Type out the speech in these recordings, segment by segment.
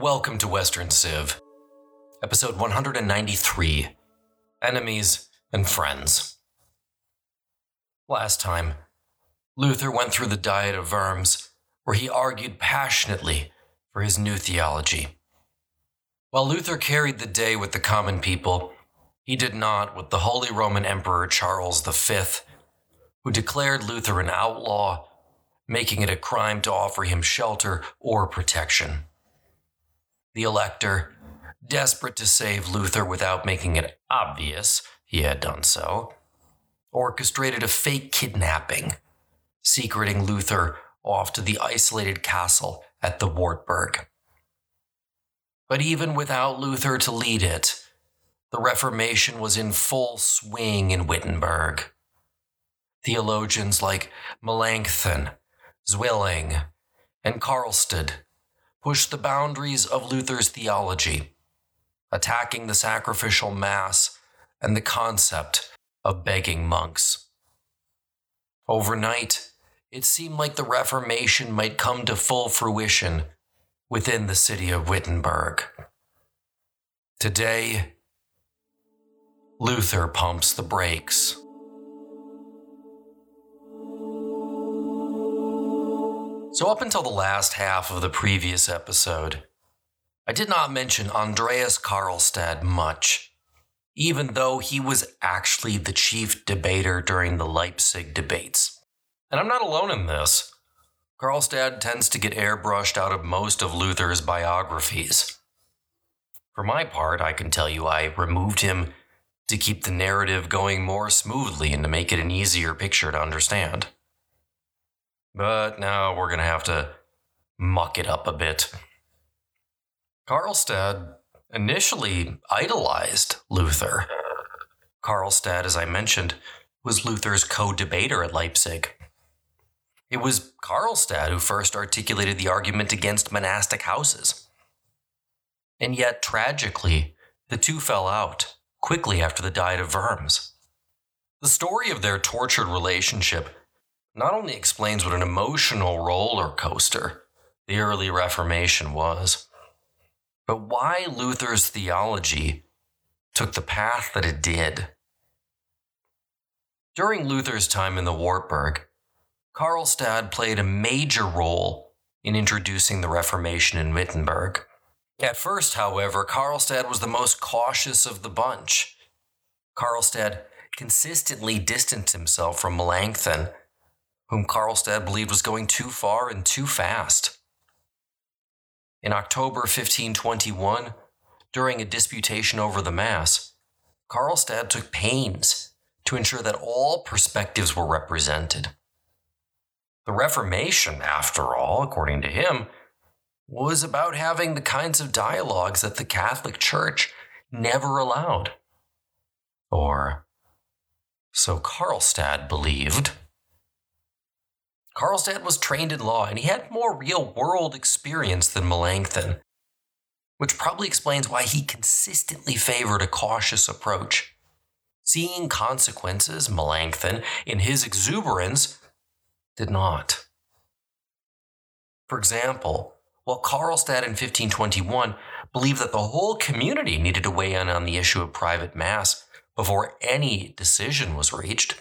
Welcome to Western Civ, episode 193 Enemies and Friends. Last time, Luther went through the Diet of Worms, where he argued passionately for his new theology. While Luther carried the day with the common people, he did not with the Holy Roman Emperor Charles V, who declared Luther an outlaw, making it a crime to offer him shelter or protection the elector, desperate to save Luther without making it obvious he had done so, orchestrated a fake kidnapping, secreting Luther off to the isolated castle at the Wartburg. But even without Luther to lead it, the Reformation was in full swing in Wittenberg. Theologians like Melanchthon, Zwilling, and Karlstadt pushed the boundaries of Luther's theology, attacking the sacrificial mass and the concept of begging monks. Overnight, it seemed like the Reformation might come to full fruition within the city of Wittenberg. Today, Luther pumps the brakes. So, up until the last half of the previous episode, I did not mention Andreas Karlstadt much, even though he was actually the chief debater during the Leipzig debates. And I'm not alone in this. Karlstadt tends to get airbrushed out of most of Luther's biographies. For my part, I can tell you I removed him to keep the narrative going more smoothly and to make it an easier picture to understand. But now we're going to have to muck it up a bit. Karlstadt initially idolized Luther. Karlstadt, as I mentioned, was Luther's co debater at Leipzig. It was Karlstadt who first articulated the argument against monastic houses. And yet, tragically, the two fell out quickly after the Diet of Worms. The story of their tortured relationship not only explains what an emotional roller coaster the early Reformation was, but why Luther's theology took the path that it did. During Luther's time in the Wartburg, Karlstadt played a major role in introducing the Reformation in Wittenberg. At first, however, Karlstadt was the most cautious of the bunch. Karlstadt consistently distanced himself from Melanchthon whom Karlstadt believed was going too far and too fast. In October 1521, during a disputation over the Mass, Karlstadt took pains to ensure that all perspectives were represented. The Reformation, after all, according to him, was about having the kinds of dialogues that the Catholic Church never allowed. Or so Karlstadt believed. Karlstadt was trained in law and he had more real world experience than Melanchthon, which probably explains why he consistently favored a cautious approach. Seeing consequences, Melanchthon, in his exuberance, did not. For example, while Karlstadt in 1521 believed that the whole community needed to weigh in on the issue of private mass before any decision was reached,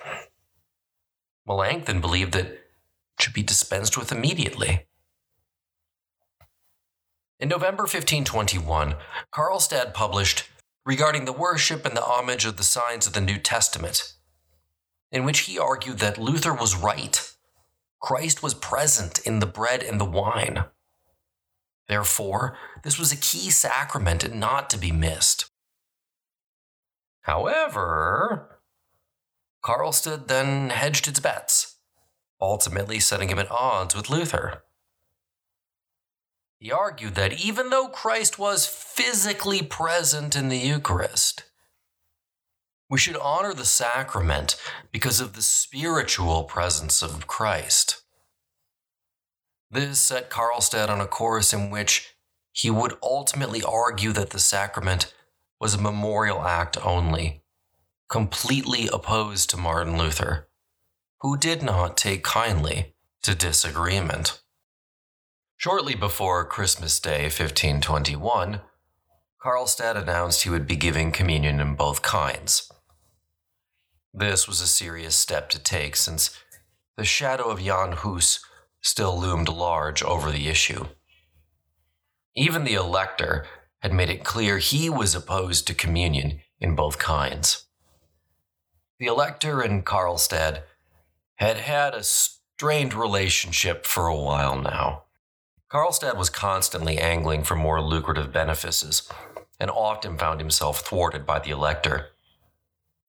Melanchthon believed that should be dispensed with immediately. In November 1521, Karlstadt published regarding the worship and the homage of the signs of the New Testament, in which he argued that Luther was right. Christ was present in the bread and the wine. Therefore, this was a key sacrament and not to be missed. However, Karlstadt then hedged its bets, ultimately setting him at odds with Luther. He argued that even though Christ was physically present in the Eucharist, we should honor the sacrament because of the spiritual presence of Christ. This set Karlstadt on a course in which he would ultimately argue that the sacrament was a memorial act only, completely opposed to Martin Luther, who did not take kindly to disagreement. Shortly before Christmas Day 1521, Karlstadt announced he would be giving communion in both kinds. This was a serious step to take since the shadow of Jan Hus still loomed large over the issue. Even the elector had made it clear he was opposed to communion in both kinds. The elector and Karlstadt had had a strained relationship for a while now. Karlstadt was constantly angling for more lucrative benefices and often found himself thwarted by the elector.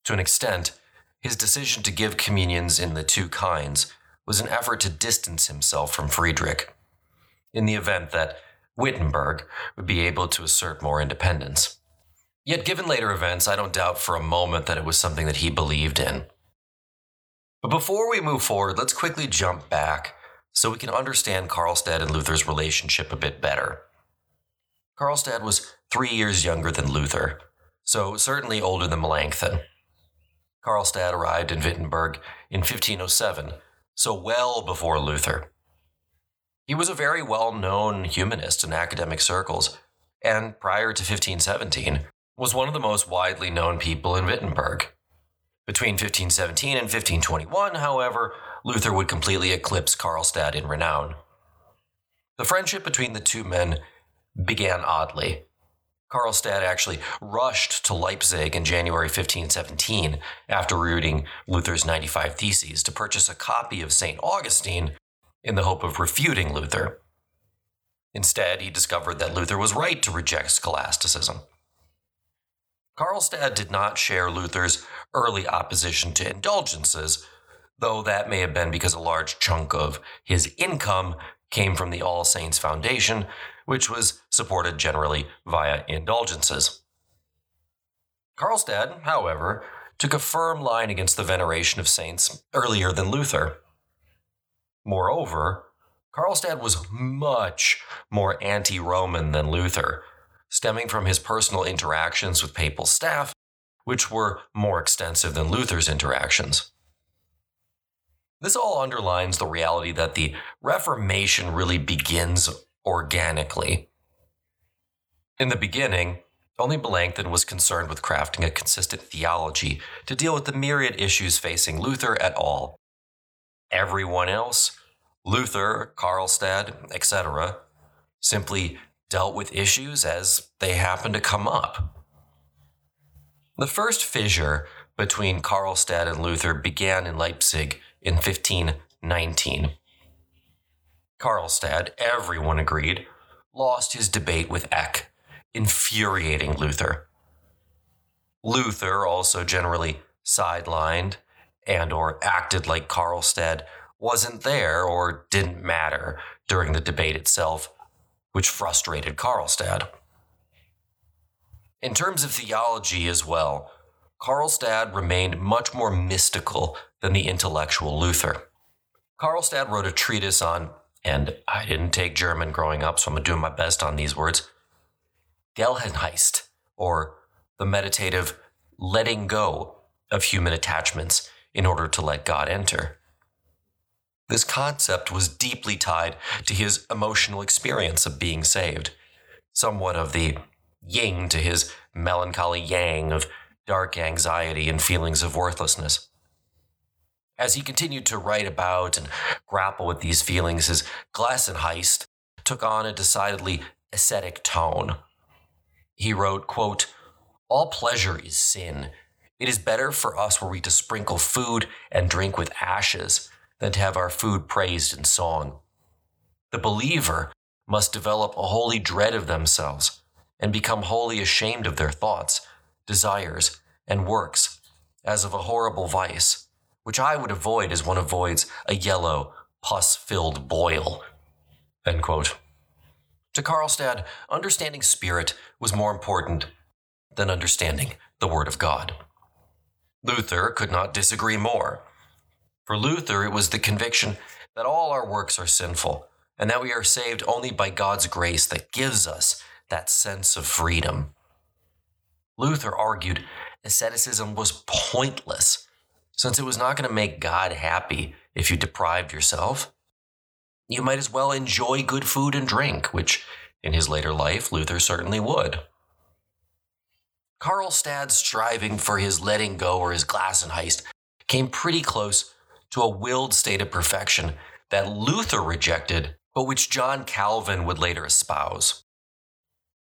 To an extent, his decision to give communions in the two kinds was an effort to distance himself from Friedrich, in the event that Wittenberg would be able to assert more independence. Yet, given later events, I don't doubt for a moment that it was something that he believed in. But before we move forward, let's quickly jump back so we can understand Karlstadt and Luther's relationship a bit better. Karlstadt was three years younger than Luther, so certainly older than Melanchthon. Karlstadt arrived in Wittenberg in 1507 so well before Luther. He was a very well known humanist in academic circles, and prior to 1517, was one of the most widely known people in Wittenberg. Between 1517 and 1521, however, Luther would completely eclipse Karlstadt in renown. The friendship between the two men began oddly. Karlstadt actually rushed to Leipzig in January 1517 after reading Luther's 95 Theses to purchase a copy of St. Augustine in the hope of refuting Luther. Instead, he discovered that Luther was right to reject scholasticism. Karlstadt did not share Luther's early opposition to indulgences, though that may have been because a large chunk of his income came from the All Saints Foundation, which was supported generally via indulgences. Karlstadt, however, took a firm line against the veneration of saints earlier than Luther. Moreover, Karlstadt was much more anti Roman than Luther, stemming from his personal interactions with papal staff, which were more extensive than Luther's interactions. This all underlines the reality that the Reformation really begins organically. In the beginning, only Melanchthon was concerned with crafting a consistent theology to deal with the myriad issues facing Luther at all. Everyone else, Luther, Karlstadt, etc., simply dealt with issues as they happened to come up. The first fissure between Karlstadt and Luther began in Leipzig in 1519. Karlstadt, everyone agreed, lost his debate with Eck, infuriating Luther. Luther also generally sidelined and or acted like Karlstadt wasn't there or didn't matter during the debate itself, which frustrated Karlstadt. In terms of theology as well, Karlstadt remained much more mystical than the intellectual Luther. Karlstadt wrote a treatise on, and I didn't take German growing up, so I'm doing my best on these words, Gelassenheit, or the meditative letting go of human attachments in order to let God enter. This concept was deeply tied to his emotional experience of being saved, somewhat of the yin to his melancholy yang of dark anxiety and feelings of worthlessness. As he continued to write about and grapple with these feelings, his Gelassenheit took on a decidedly ascetic tone. He wrote, quote, All pleasure is sin. It is better for us were we to sprinkle food and drink with ashes than to have our food praised in song. The believer must develop a holy dread of themselves and become wholly ashamed of their thoughts, desires, and works, as of a horrible vice which I would avoid as one avoids a yellow, pus filled boil. To Karlstadt, understanding spirit was more important than understanding the Word of God. Luther could not disagree more. For Luther, it was the conviction that all our works are sinful and that we are saved only by God's grace that gives us that sense of freedom. Luther argued asceticism was pointless since it was not going to make God happy if you deprived yourself. You might as well enjoy good food and drink, which in his later life Luther certainly would. Karlstadt's striving for his letting go or his Gelassenheit came pretty close to a willed state of perfection that Luther rejected, but which John Calvin would later espouse.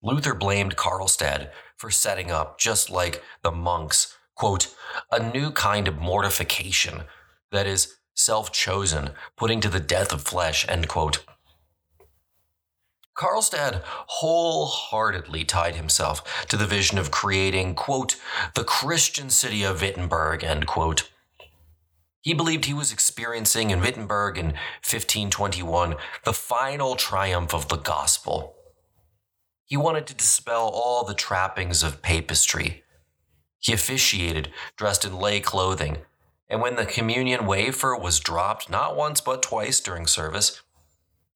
Luther blamed Karlstadt for setting up, just like the monks quote, a new kind of mortification that is self chosen, putting to the death of flesh, end quote. Karlstadt wholeheartedly tied himself to the vision of creating, quote, the Christian city of Wittenberg, end quote. He believed he was experiencing in Wittenberg in 1521 the final triumph of the gospel. He wanted to dispel all the trappings of papistry he officiated dressed in lay clothing, and when the communion wafer was dropped not once but twice during service,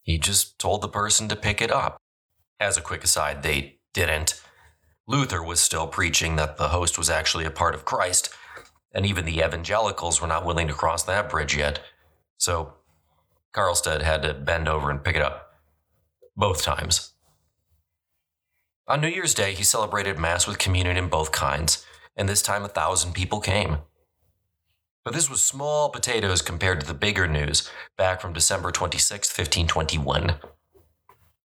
he just told the person to pick it up. As a quick aside, they didn't. Luther was still preaching that the host was actually a part of Christ, and even the evangelicals were not willing to cross that bridge yet. So Karlstadt had to bend over and pick it up. Both times. On New Year's Day, he celebrated Mass with communion in both kinds and this time a thousand people came. But this was small potatoes compared to the bigger news back from December 26, 1521.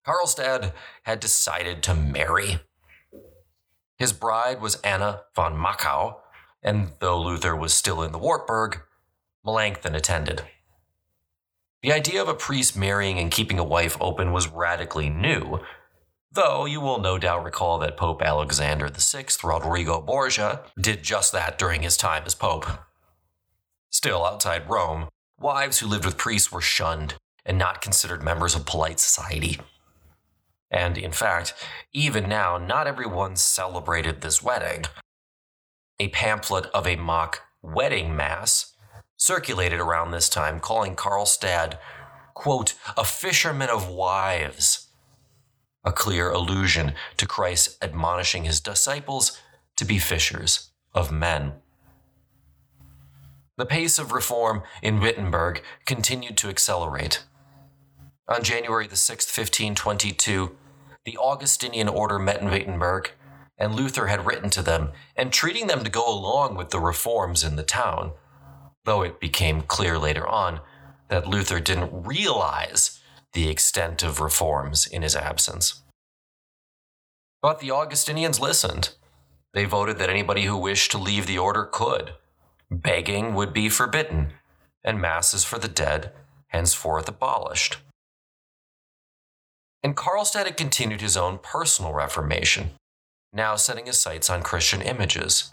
Karlstadt had decided to marry. His bride was Anna von Mochau, and though Luther was still in the Wartburg, Melanchthon attended. The idea of a priest marrying and keeping a wife open was radically new, Though you will no doubt recall that Pope Alexander VI, Rodrigo Borgia, did just that during his time as Pope. Still, outside Rome, wives who lived with priests were shunned and not considered members of polite society. And in fact, even now, not everyone celebrated this wedding. A pamphlet of a mock wedding mass circulated around this time calling Karlstadt, quote, a fisherman of wives a clear allusion to Christ admonishing his disciples to be fishers of men. The pace of reform in Wittenberg continued to accelerate. On January the 6th, 1522, the Augustinian order met in Wittenberg, and Luther had written to them, entreating them to go along with the reforms in the town, though it became clear later on that Luther didn't realize the extent of reforms in his absence. But the Augustinians listened. They voted that anybody who wished to leave the order could. Begging would be forbidden, and masses for the dead henceforth abolished. And Karlstadt had continued his own personal reformation, now setting his sights on Christian images.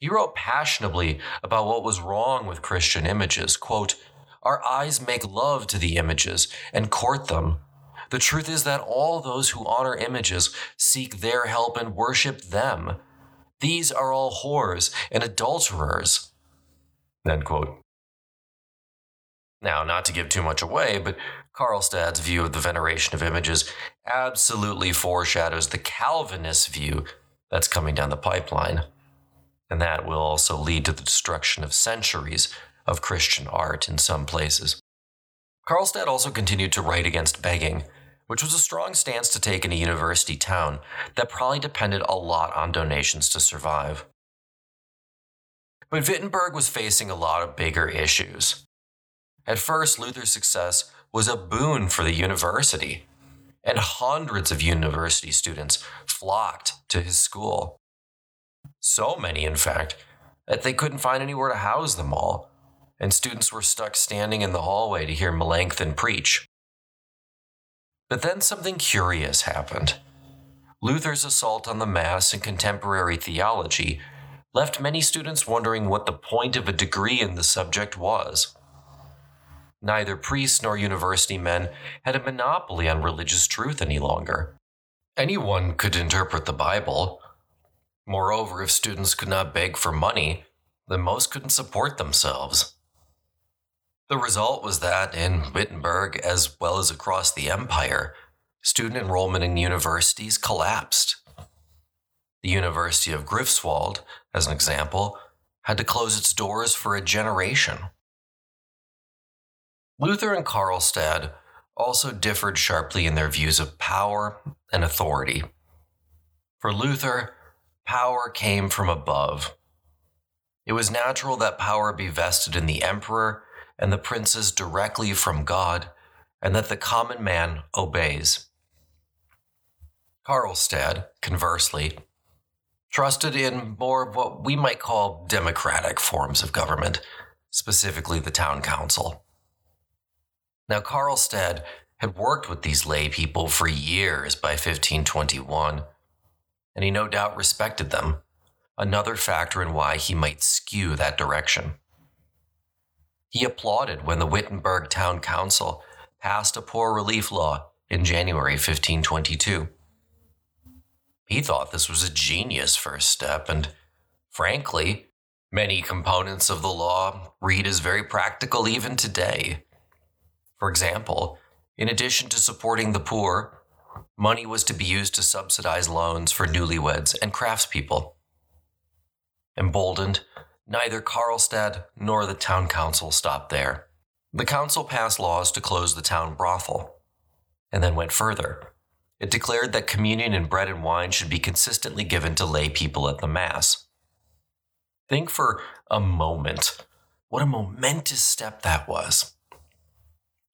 He wrote passionately about what was wrong with Christian images. Quote, Our eyes make love to the images and court them. The truth is that all those who honor images seek their help and worship them. These are all whores and adulterers. End quote. Now, not to give too much away, but Karlstadt's view of the veneration of images absolutely foreshadows the Calvinist view that's coming down the pipeline. And that will also lead to the destruction of centuries of Christian art in some places. Karlstadt also continued to write against begging, which was a strong stance to take in a university town that probably depended a lot on donations to survive. But Wittenberg was facing a lot of bigger issues. At first, Luther's success was a boon for the university, and hundreds of university students flocked to his school. So many, in fact, that they couldn't find anywhere to house them all, and students were stuck standing in the hallway to hear Melanchthon preach. But then something curious happened. Luther's assault on the Mass and contemporary theology left many students wondering what the point of a degree in the subject was. Neither priests nor university men had a monopoly on religious truth any longer. Anyone could interpret the Bible. Moreover, if students could not beg for money, then most couldn't support themselves. The result was that in Wittenberg, as well as across the empire, student enrollment in universities collapsed. The University of Greifswald, as an example, had to close its doors for a generation. Luther and Karlstadt also differed sharply in their views of power and authority. For Luther, power came from above. It was natural that power be vested in the emperor and the princes directly from God, and that the common man obeys. Karlstadt, conversely, trusted in more of what we might call democratic forms of government, specifically the town council. Now, Karlstadt had worked with these lay people for years by 1521, and he no doubt respected them, another factor in why he might skew that direction. He applauded when the Wittenberg Town Council passed a poor relief law in January 1522. He thought this was a genius first step, and frankly, many components of the law read as very practical even today. For example, in addition to supporting the poor, money was to be used to subsidize loans for newlyweds and craftspeople. Emboldened, neither Karlstadt nor the town council stopped there. The council passed laws to close the town brothel, and then went further. It declared that communion in bread and wine should be consistently given to lay people at the Mass. Think for a moment what a momentous step that was.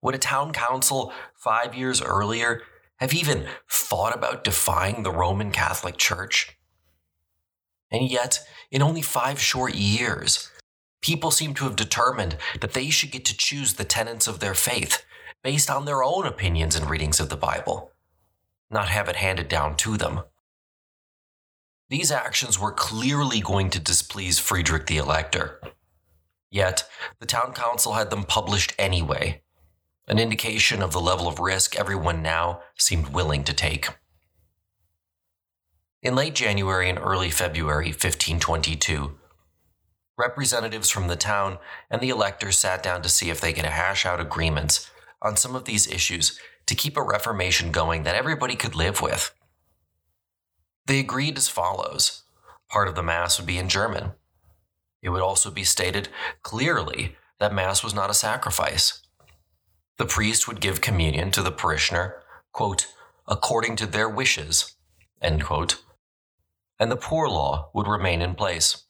Would a town council five years earlier have even thought about defying the Roman Catholic Church? And yet, in only five short years, people seem to have determined that they should get to choose the tenets of their faith based on their own opinions and readings of the Bible, not have it handed down to them. These actions were clearly going to displease Friedrich the Elector. Yet, the town council had them published anyway, an indication of the level of risk everyone now seemed willing to take. In late January and early February 1522, representatives from the town and the electors sat down to see if they could hash out agreements on some of these issues to keep a reformation going that everybody could live with. They agreed as follows part of the Mass would be in German. It would also be stated clearly that Mass was not a sacrifice, the priest would give communion to the parishioner, quote, according to their wishes, end quote, and the poor law would remain in place.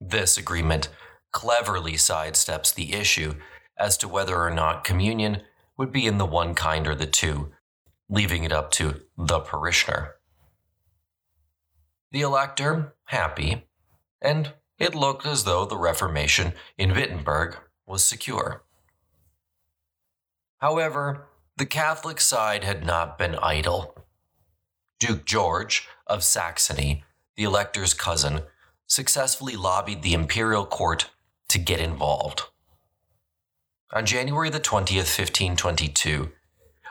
This agreement cleverly sidesteps the issue as to whether or not communion would be in the one kind or the two, leaving it up to the parishioner. The elector, happy, and it looked as though the Reformation in Wittenberg was secure. However, the Catholic side had not been idle. Duke George of Saxony, the elector's cousin, successfully lobbied the imperial court to get involved. On January the 20th, 1522,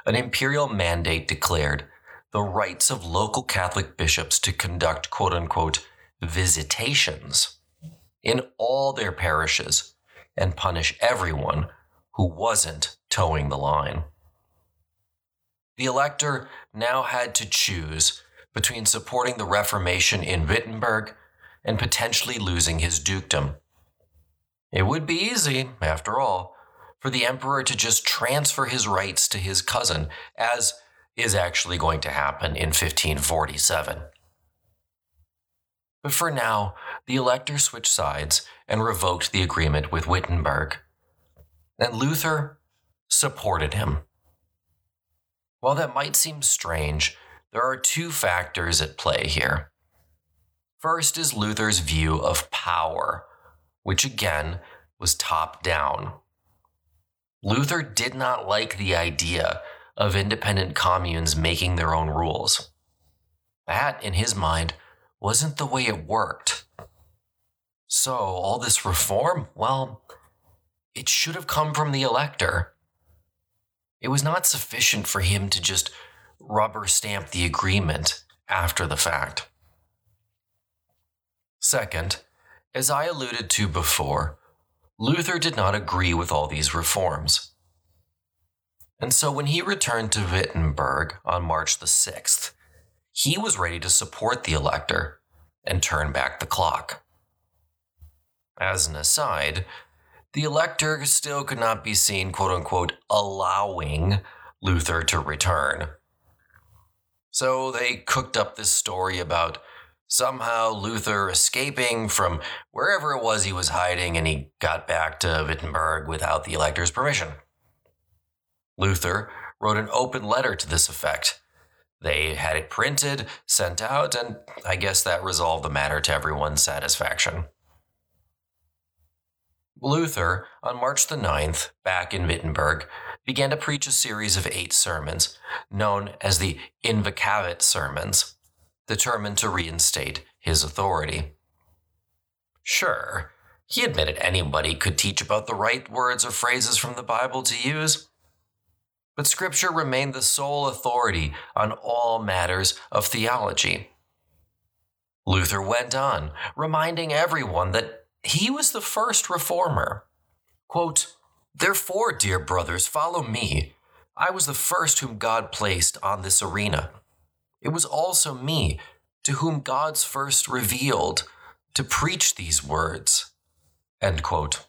an imperial mandate declared the rights of local Catholic bishops to conduct quote unquote visitations in all their parishes and punish everyone who wasn't toeing the line. The elector now had to choose between supporting the Reformation in Wittenberg and potentially losing his dukedom. It would be easy, after all, for the emperor to just transfer his rights to his cousin, as is actually going to happen in 1547. But for now, the elector switched sides and revoked the agreement with Wittenberg. And Luther supported him. While that might seem strange, there are two factors at play here. First is Luther's view of power, which again was top down. Luther did not like the idea of independent communes making their own rules. That, in his mind, wasn't the way it worked. So, all this reform, well, it should have come from the elector. It was not sufficient for him to just rubber stamp the agreement after the fact. Second, as I alluded to before, Luther did not agree with all these reforms. And so when he returned to Wittenberg on March the 6th, he was ready to support the elector and turn back the clock. As an aside, the elector still could not be seen, quote unquote, allowing Luther to return. So they cooked up this story about somehow Luther escaping from wherever it was he was hiding and he got back to Wittenberg without the elector's permission. Luther wrote an open letter to this effect. They had it printed, sent out, and I guess that resolved the matter to everyone's satisfaction. Luther, on March the 9th, back in Wittenberg, began to preach a series of eight sermons, known as the Invocavit sermons, determined to reinstate his authority. Sure, he admitted anybody could teach about the right words or phrases from the Bible to use, but Scripture remained the sole authority on all matters of theology. Luther went on, reminding everyone that he was the first reformer. Quote, Therefore, dear brothers, follow me. I was the first whom God placed on this arena. It was also me to whom God's first revealed to preach these words. End quote.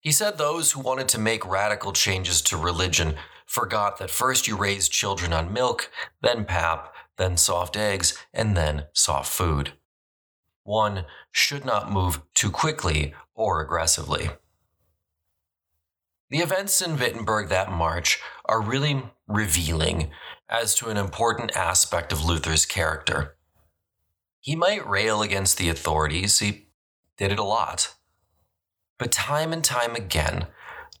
He said those who wanted to make radical changes to religion forgot that first you raise children on milk, then pap, then soft eggs, and then soft food. One should not move too quickly or aggressively. The events in Wittenberg that March are really revealing as to an important aspect of Luther's character. He might rail against the authorities, he did it a lot. But time and time again,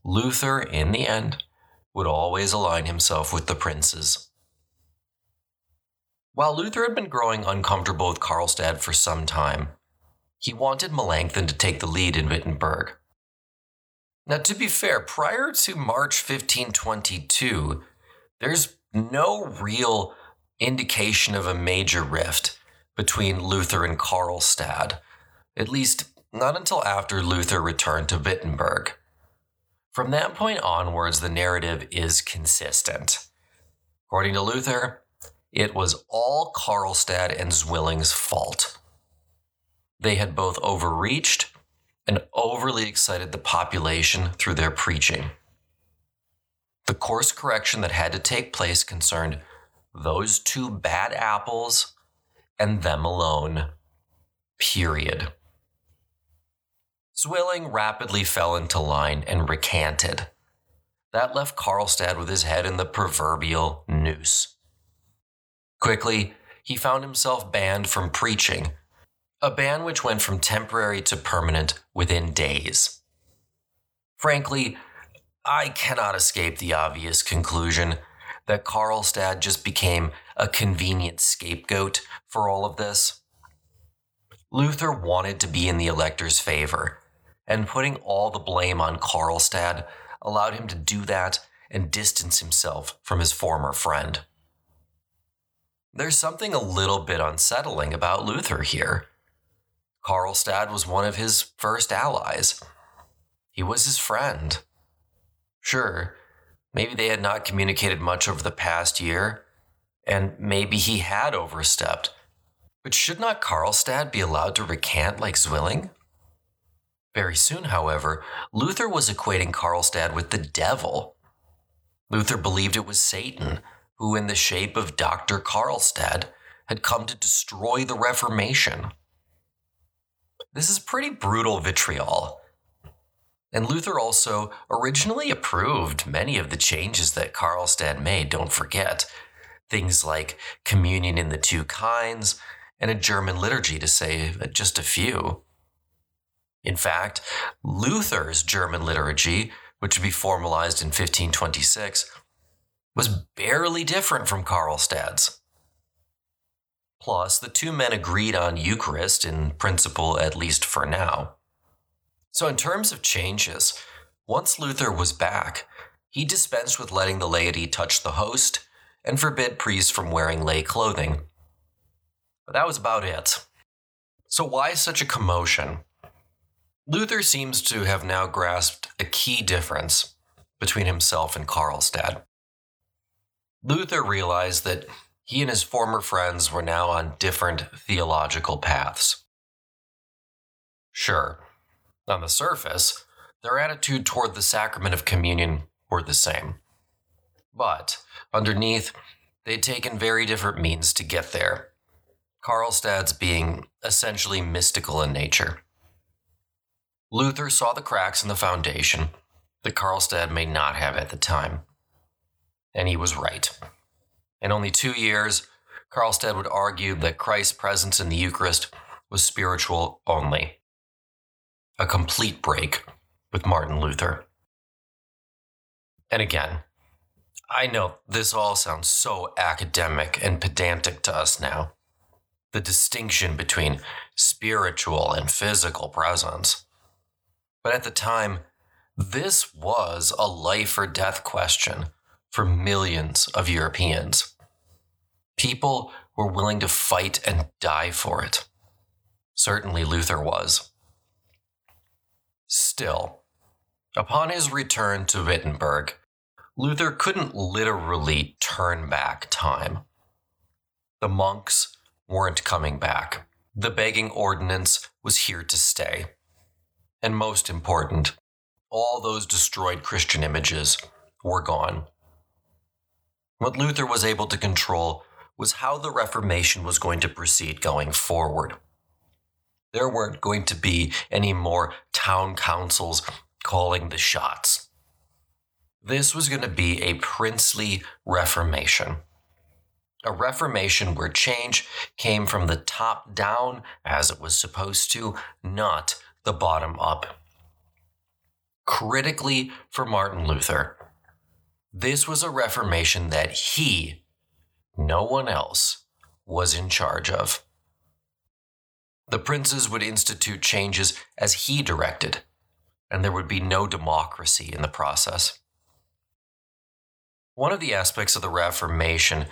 Luther, in the end, would always align himself with the princes. While Luther had been growing uncomfortable with Karlstadt for some time, he wanted Melanchthon to take the lead in Wittenberg. Now, to be fair, prior to March 1522, there's no real indication of a major rift between Luther and Karlstadt, at least not until after Luther returned to Wittenberg. From that point onwards, the narrative is consistent. According to Luther, it was all Karlstadt and Zwilling's fault. They had both overreached and overly excited the population through their preaching. The course correction that had to take place concerned those two bad apples and them alone. Period. Zwilling rapidly fell into line and recanted. That left Karlstadt with his head in the proverbial noose. Quickly, he found himself banned from preaching, a ban which went from temporary to permanent within days. Frankly, I cannot escape the obvious conclusion that Karlstadt just became a convenient scapegoat for all of this. Luther wanted to be in the elector's favor and putting all the blame on Karlstadt allowed him to do that and distance himself from his former friend. There's something a little bit unsettling about Luther here. Karlstadt was one of his first allies. He was his friend. Sure, maybe they had not communicated much over the past year, and maybe he had overstepped. But should not Karlstadt be allowed to recant like Zwilling? Very soon, however, Luther was equating Karlstadt with the devil. Luther believed it was Satan, who, in the shape of Dr. Karlstadt, had come to destroy the Reformation. This is pretty brutal vitriol. And Luther also originally approved many of the changes that Karlstadt made, don't forget. Things like communion in the two kinds and a German liturgy, to say just a few. In fact, Luther's German liturgy, which would be formalized in 1526, was barely different from Karlstadt's. Plus, the two men agreed on Eucharist in principle, at least for now. So, in terms of changes, once Luther was back, he dispensed with letting the laity touch the host and forbid priests from wearing lay clothing. But that was about it. So, why such a commotion? Luther seems to have now grasped a key difference between himself and Karlstadt. Luther realized that he and his former friends were now on different theological paths. Sure, on the surface, their attitude toward the sacrament of communion were the same. But underneath, they'd taken very different means to get there. Karlstadt's being essentially mystical in nature. Luther saw the cracks in the foundation that Karlstadt may not have at the time. And he was right. In only two years, Karlstadt would argue that Christ's presence in the Eucharist was spiritual only. A complete break with Martin Luther. And again, I know this all sounds so academic and pedantic to us now. The distinction between spiritual and physical presence. But at the time, this was a life or death question for millions of Europeans. People were willing to fight and die for it. Certainly Luther was. Still, upon his return to Wittenberg, Luther couldn't literally turn back time. The monks weren't coming back. The begging ordinance was here to stay. And most important, all those destroyed Christian images were gone. What Luther was able to control was how the Reformation was going to proceed going forward. There weren't going to be any more town councils calling the shots. This was going to be a princely Reformation. A Reformation where change came from the top down, as it was supposed to, not the bottom up. Critically, for Martin Luther, this was a reformation that he, no one else, was in charge of. The princes would institute changes as he directed, and there would be no democracy in the process. One of the aspects of the Reformation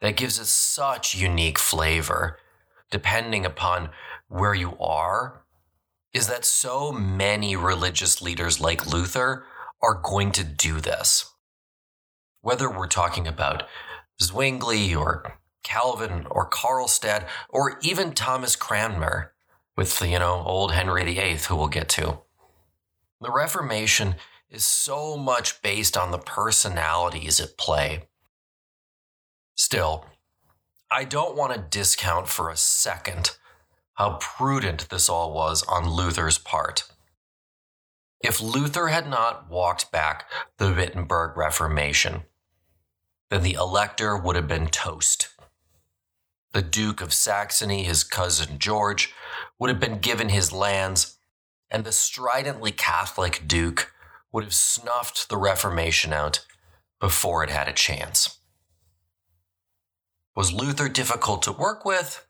that gives it such unique flavor, depending upon where you are is that so many religious leaders like Luther are going to do this. Whether we're talking about Zwingli or Calvin or Karlstadt or even Thomas Cranmer with, you know, old Henry VIII, who we'll get to. The Reformation is so much based on the personalities at play. Still, I don't want to discount for a second how prudent this all was on Luther's part. If Luther had not walked back the Wittenberg Reformation, then the elector would have been toast. The Duke of Saxony, his cousin George, would have been given his lands, and the stridently Catholic Duke would have snuffed the Reformation out before it had a chance. Was Luther difficult to work with?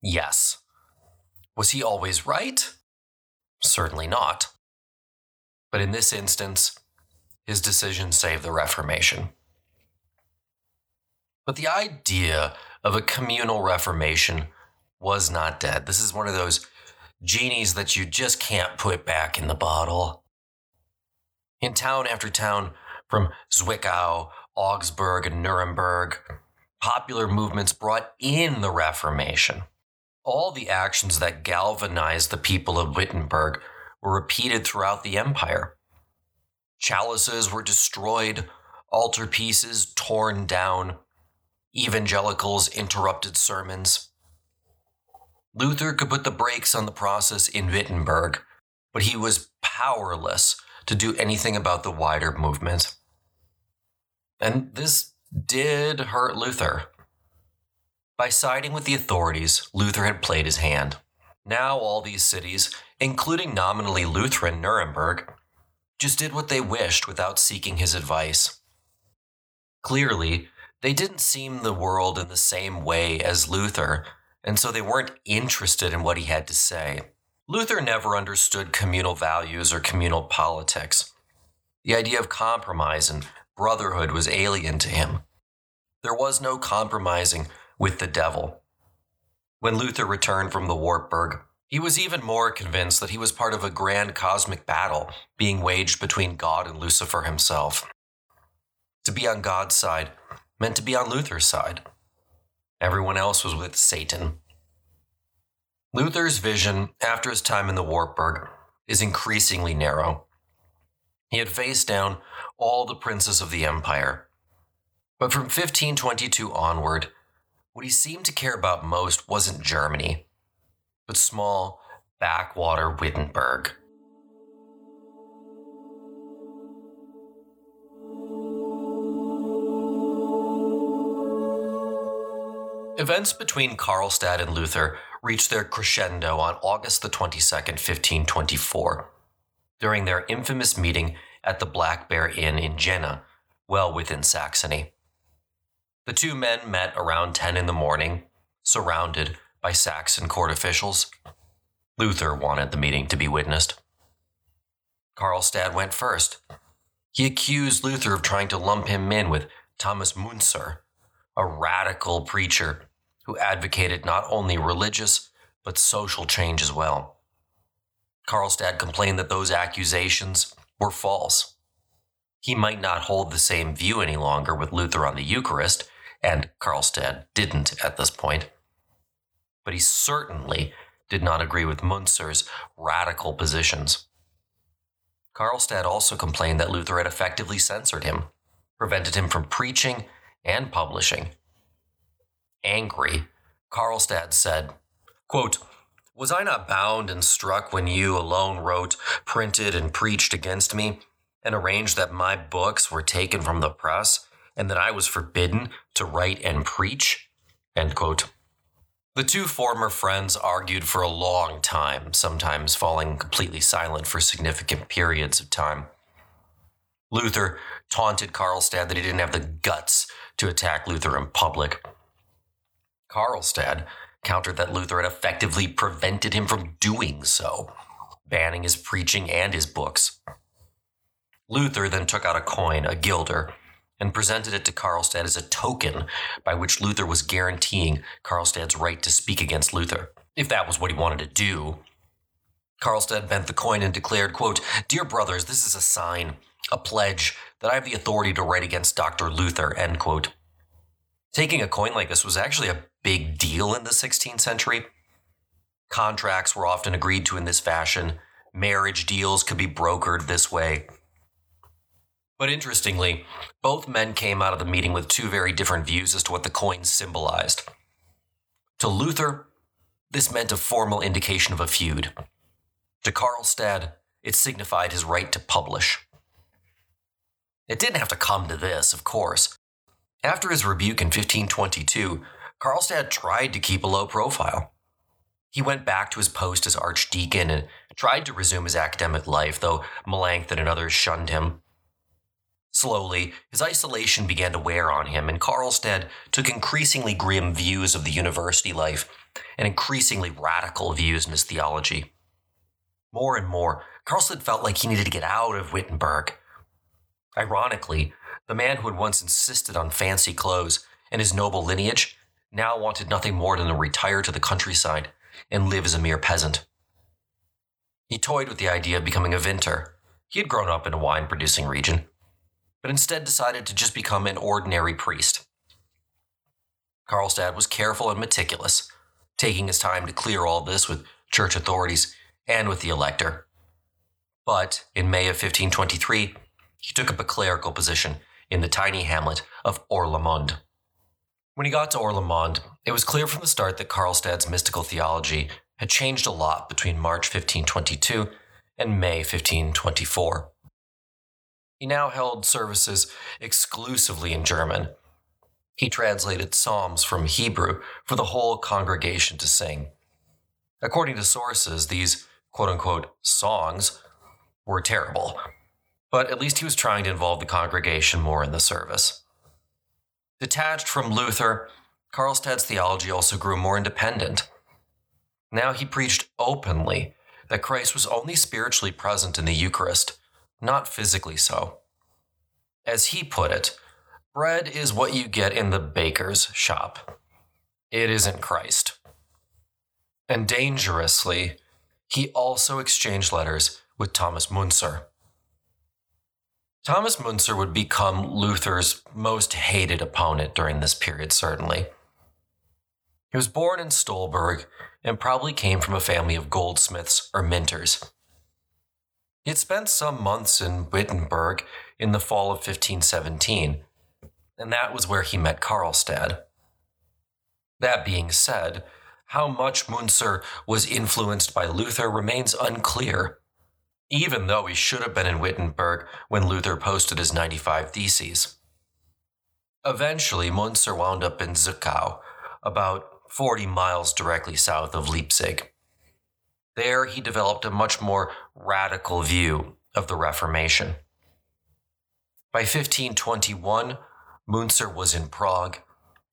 Yes. Was he always right? Certainly not. But in this instance, his decision saved the Reformation. But the idea of a communal Reformation was not dead. This is one of those genies that you just can't put back in the bottle. In town after town, from Zwickau, Augsburg, and Nuremberg, popular movements brought in the Reformation. All the actions that galvanized the people of Wittenberg were repeated throughout the empire. Chalices were destroyed, altarpieces torn down, evangelicals interrupted sermons. Luther could put the brakes on the process in Wittenberg, but he was powerless to do anything about the wider movement. And this did hurt Luther. By siding with the authorities, Luther had played his hand. Now, all these cities, including nominally Lutheran Nuremberg, just did what they wished without seeking his advice. Clearly, they didn't seem the world in the same way as Luther, and so they weren't interested in what he had to say. Luther never understood communal values or communal politics. The idea of compromise and brotherhood was alien to him. There was no compromising with the devil. When Luther returned from the Wartburg, he was even more convinced that he was part of a grand cosmic battle being waged between God and Lucifer himself. To be on God's side meant to be on Luther's side. Everyone else was with Satan. Luther's vision after his time in the Wartburg is increasingly narrow. He had faced down all the princes of the empire. But from 1522 onward, what he seemed to care about most wasn't Germany, but small, backwater Wittenberg. Events between Karlstadt and Luther reached their crescendo on August the 22nd, 1524, during their infamous meeting at the Black Bear Inn in Jena, well within Saxony. The two men met around 10 in the morning, surrounded by Saxon court officials. Luther wanted the meeting to be witnessed. Karlstadt went first. He accused Luther of trying to lump him in with Thomas Munzer, a radical preacher who advocated not only religious, but social change as well. Karlstadt complained that those accusations were false. He might not hold the same view any longer with Luther on the Eucharist, and Karlstadt didn't at this point. But he certainly did not agree with Munzer's radical positions. Karlstadt also complained that Luther had effectively censored him, prevented him from preaching and publishing, angry, Karlstadt said, quote, Was I not bound and struck when you alone wrote, printed, and preached against me, and arranged that my books were taken from the press, and that I was forbidden to write and preach? End quote. The two former friends argued for a long time, sometimes falling completely silent for significant periods of time. Luther taunted Karlstadt that he didn't have the guts to attack Luther in public. Karlstadt countered that Luther had effectively prevented him from doing so, banning his preaching and his books. Luther then took out a coin, a guilder, and presented it to Karlstadt as a token by which Luther was guaranteeing Karlstadt's right to speak against Luther, if that was what he wanted to do. Karlstadt bent the coin and declared, quote, Dear brothers, this is a sign, a pledge, that I have the authority to write against Dr. Luther, end quote. Taking a coin like this was actually a big deal in the 16th century. Contracts were often agreed to in this fashion, marriage deals could be brokered this way. But interestingly, both men came out of the meeting with two very different views as to what the coin symbolized. To Luther, this meant a formal indication of a feud. To Karlstadt, it signified his right to publish. It didn't have to come to this, of course. After his rebuke in 1522, Karlstadt tried to keep a low profile. He went back to his post as archdeacon and tried to resume his academic life, though Melanchthon and others shunned him. Slowly, his isolation began to wear on him, and Karlstadt took increasingly grim views of the university life and increasingly radical views in his theology. More and more, Karlstadt felt like he needed to get out of Wittenberg. Ironically, the man who had once insisted on fancy clothes and his noble lineage now wanted nothing more than to retire to the countryside and live as a mere peasant. He toyed with the idea of becoming a vintner. He had grown up in a wine producing region, but instead decided to just become an ordinary priest. Karlstadt was careful and meticulous, taking his time to clear all this with church authorities and with the elector. But in May of 1523, he took up a clerical position in the tiny hamlet of Orlamund. When he got to Orlamund, it was clear from the start that Karlstadt's mystical theology had changed a lot between March 1522 and May 1524. He now held services exclusively in German. He translated Psalms from Hebrew for the whole congregation to sing. According to sources, these quote unquote songs were terrible but at least he was trying to involve the congregation more in the service. Detached from Luther, Karlstadt's theology also grew more independent. Now he preached openly that Christ was only spiritually present in the Eucharist, not physically so. As he put it, bread is what you get in the baker's shop. It isn't Christ. And dangerously, he also exchanged letters with Thomas Munzer. Thomas Munzer would become Luther's most hated opponent during this period, certainly. He was born in Stolberg and probably came from a family of goldsmiths or minters. He had spent some months in Wittenberg in the fall of 1517, and that was where he met Karlstadt. That being said, how much Munzer was influenced by Luther remains unclear even though he should have been in Wittenberg when Luther posted his 95 Theses. Eventually, Munzer wound up in Zwickau, about 40 miles directly south of Leipzig. There, he developed a much more radical view of the Reformation. By 1521, Munzer was in Prague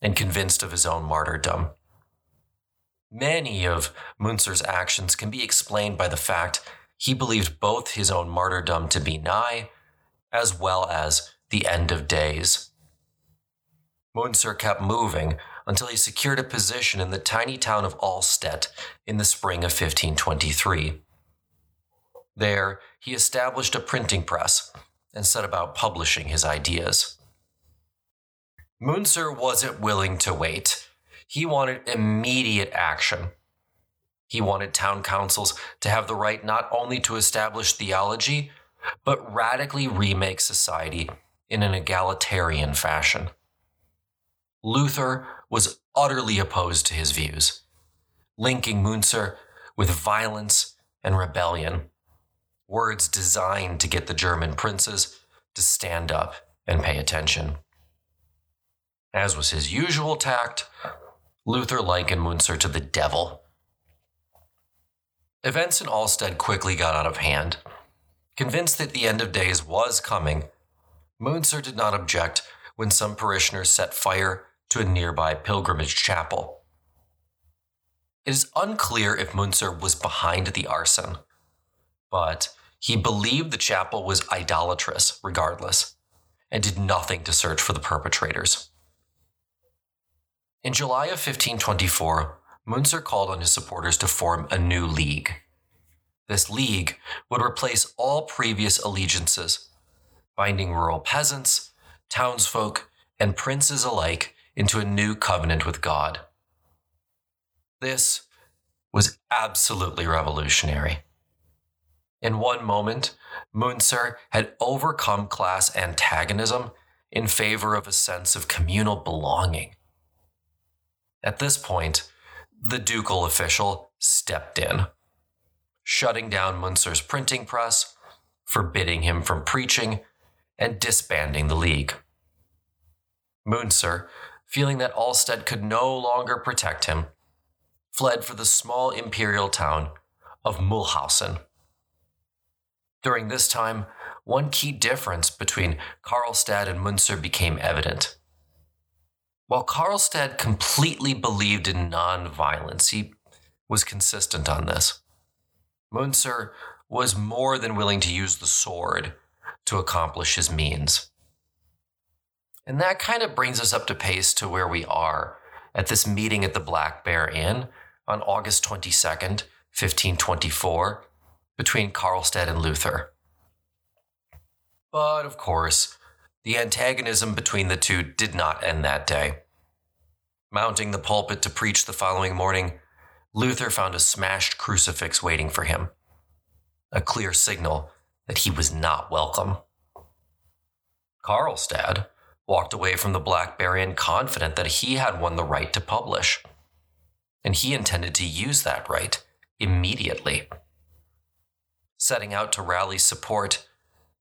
and convinced of his own martyrdom. Many of Munzer's actions can be explained by the fact he believed both his own martyrdom to be nigh, as well as the end of days. Munzer kept moving until he secured a position in the tiny town of Allstedt in the spring of 1523. There, he established a printing press and set about publishing his ideas. Munzer wasn't willing to wait. He wanted immediate action. He wanted town councils to have the right not only to establish theology, but radically remake society in an egalitarian fashion. Luther was utterly opposed to his views, linking Munzer with violence and rebellion, words designed to get the German princes to stand up and pay attention. As was his usual tact, Luther likened Munzer to the devil Events in Allstedt quickly got out of hand. Convinced that the end of days was coming, Munzer did not object when some parishioners set fire to a nearby pilgrimage chapel. It is unclear if Munzer was behind the arson, but he believed the chapel was idolatrous regardless and did nothing to search for the perpetrators. In July of 1524, Munzer called on his supporters to form a new league. This league would replace all previous allegiances, binding rural peasants, townsfolk, and princes alike into a new covenant with God. This was absolutely revolutionary. In one moment, Munzer had overcome class antagonism in favor of a sense of communal belonging. At this point, the ducal official stepped in, shutting down Munzer's printing press, forbidding him from preaching, and disbanding the league. Munzer, feeling that Allstedt could no longer protect him, fled for the small imperial town of Mulhausen. During this time, one key difference between Karlstadt and Munzer became evident. While Karlstadt completely believed in nonviolence, he was consistent on this. Munzer was more than willing to use the sword to accomplish his means. And that kind of brings us up to pace to where we are at this meeting at the Black Bear Inn on August 22nd, 1524, between Karlstadt and Luther. But of course, the antagonism between the two did not end that day. Mounting the pulpit to preach the following morning, Luther found a smashed crucifix waiting for him, a clear signal that he was not welcome. Karlstadt walked away from the Black Bear Inn confident that he had won the right to publish, and he intended to use that right immediately. Setting out to rally support,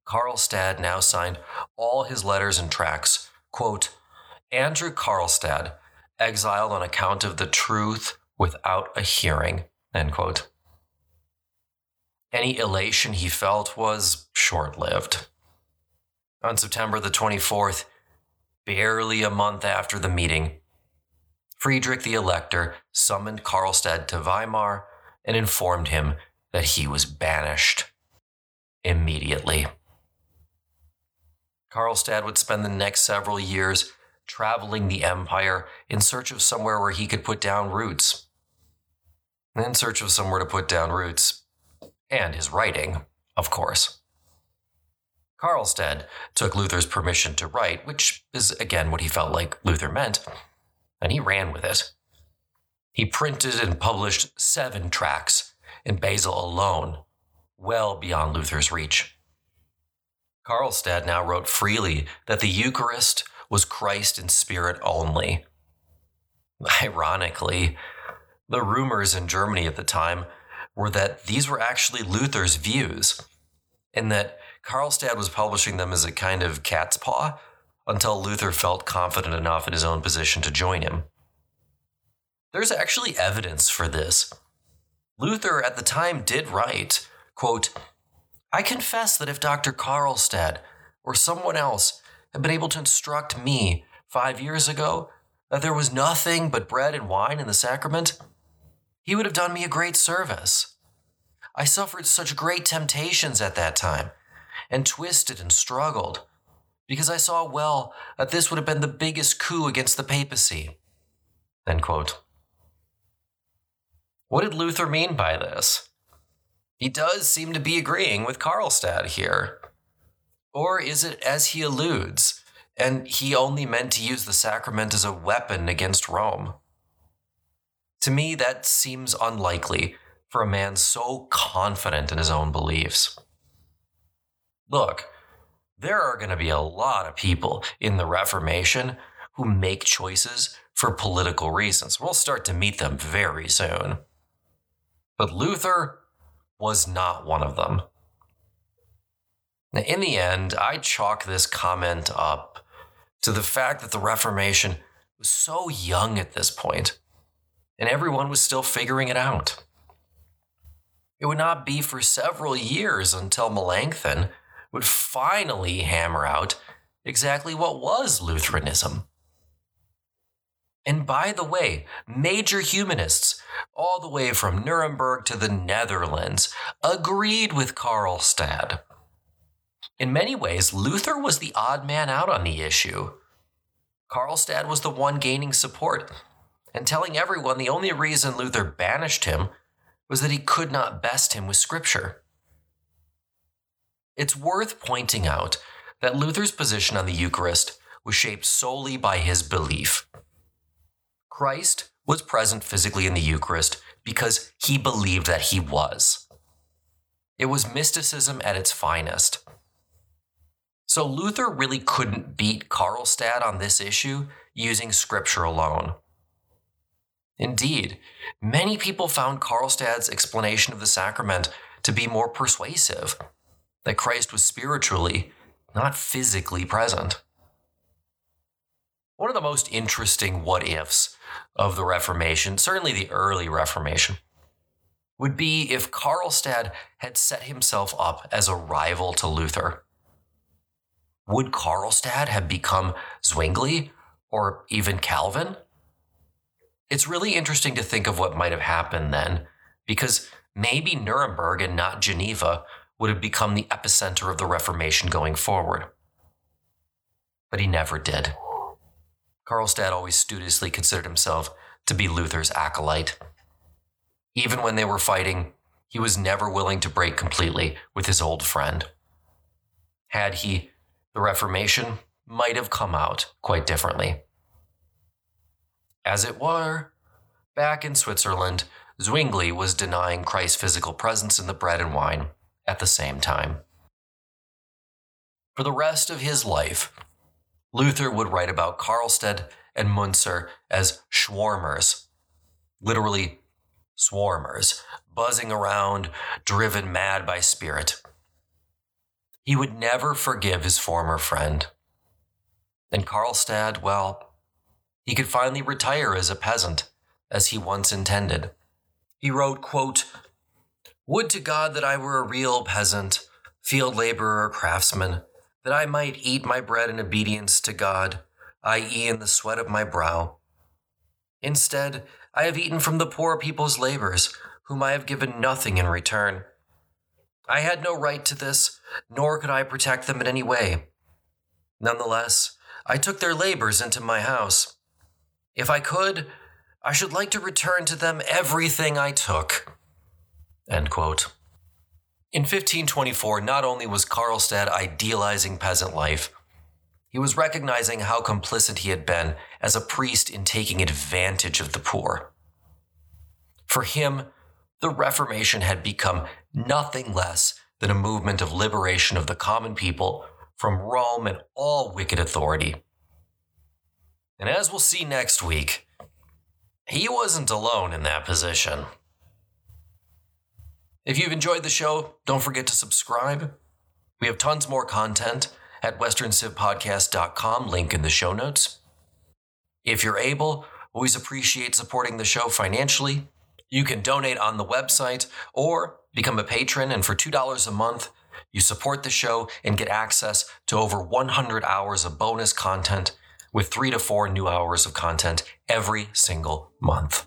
Karlstadt now signed all his letters and tracts, quote, Andrew Karlstadt, exiled on account of the truth without a hearing, end quote. Any elation he felt was short lived. On September the 24th, barely a month after the meeting, Friedrich the Elector summoned Karlstadt to Weimar and informed him that he was banished immediately. Karlstadt would spend the next several years traveling the empire in search of somewhere where he could put down roots. In search of somewhere to put down roots. And his writing, of course. Karlstadt took Luther's permission to write, which is again what he felt like Luther meant, and he ran with it. He printed and published seven tracts in Basel alone, well beyond Luther's reach. Karlstadt now wrote freely that the Eucharist was Christ in spirit only. Ironically, the rumors in Germany at the time were that these were actually Luther's views, and that Karlstadt was publishing them as a kind of cat's paw until Luther felt confident enough in his own position to join him. There's actually evidence for this. Luther at the time did write, quote, I confess that if Dr. Karlstadt or someone else had been able to instruct me five years ago that there was nothing but bread and wine in the sacrament, he would have done me a great service. I suffered such great temptations at that time and twisted and struggled, because I saw well that this would have been the biggest coup against the papacy. What did Luther mean by this? He does seem to be agreeing with Karlstadt here. Or is it as he alludes, and he only meant to use the sacrament as a weapon against Rome? To me, that seems unlikely for a man so confident in his own beliefs. Look, there are going to be a lot of people in the Reformation who make choices for political reasons. We'll start to meet them very soon. But Luther was not one of them. Now, in the end, I chalk this comment up to the fact that the Reformation was so young at this point, and everyone was still figuring it out. It would not be for several years until Melanchthon would finally hammer out exactly what was Lutheranism. And by the way, major humanists, all the way from Nuremberg to the Netherlands, agreed with Karlstadt. In many ways, Luther was the odd man out on the issue. Karlstadt was the one gaining support and telling everyone the only reason Luther banished him was that he could not best him with Scripture. It's worth pointing out that Luther's position on the Eucharist was shaped solely by his belief. Christ was present physically in the Eucharist because he believed that he was. It was mysticism at its finest. So Luther really couldn't beat Karlstadt on this issue using scripture alone. Indeed, many people found Karlstadt's explanation of the sacrament to be more persuasive that Christ was spiritually, not physically present. One of the most interesting what ifs of the Reformation, certainly the early Reformation, would be if Karlstadt had set himself up as a rival to Luther. Would Karlstadt have become Zwingli or even Calvin? It's really interesting to think of what might have happened then, because maybe Nuremberg and not Geneva would have become the epicenter of the Reformation going forward. But he never did. Karlstadt always studiously considered himself to be Luther's acolyte. Even when they were fighting, he was never willing to break completely with his old friend. Had he, the Reformation might have come out quite differently. As it were, back in Switzerland, Zwingli was denying Christ's physical presence in the bread and wine at the same time. For the rest of his life, Luther would write about Karlstadt and Munzer as schwarmers, literally swarmers, buzzing around, driven mad by spirit. He would never forgive his former friend. And Karlstadt, well, he could finally retire as a peasant, as he once intended. He wrote, quote, Would to God that I were a real peasant, field laborer craftsman, that I might eat my bread in obedience to God, i.e., in the sweat of my brow. Instead, I have eaten from the poor people's labors, whom I have given nothing in return. I had no right to this, nor could I protect them in any way. Nonetheless, I took their labors into my house. If I could, I should like to return to them everything I took. End quote. In 1524, not only was Karlstadt idealizing peasant life, he was recognizing how complicit he had been as a priest in taking advantage of the poor. For him, the Reformation had become nothing less than a movement of liberation of the common people from Rome and all wicked authority. And as we'll see next week, he wasn't alone in that position. If you've enjoyed the show, don't forget to subscribe. We have tons more content at westerncivpodcast.com, link in the show notes. If you're able, always appreciate supporting the show financially. You can donate on the website or become a patron, and for $2 a month, you support the show and get access to over 100 hours of bonus content with three to four new hours of content every single month.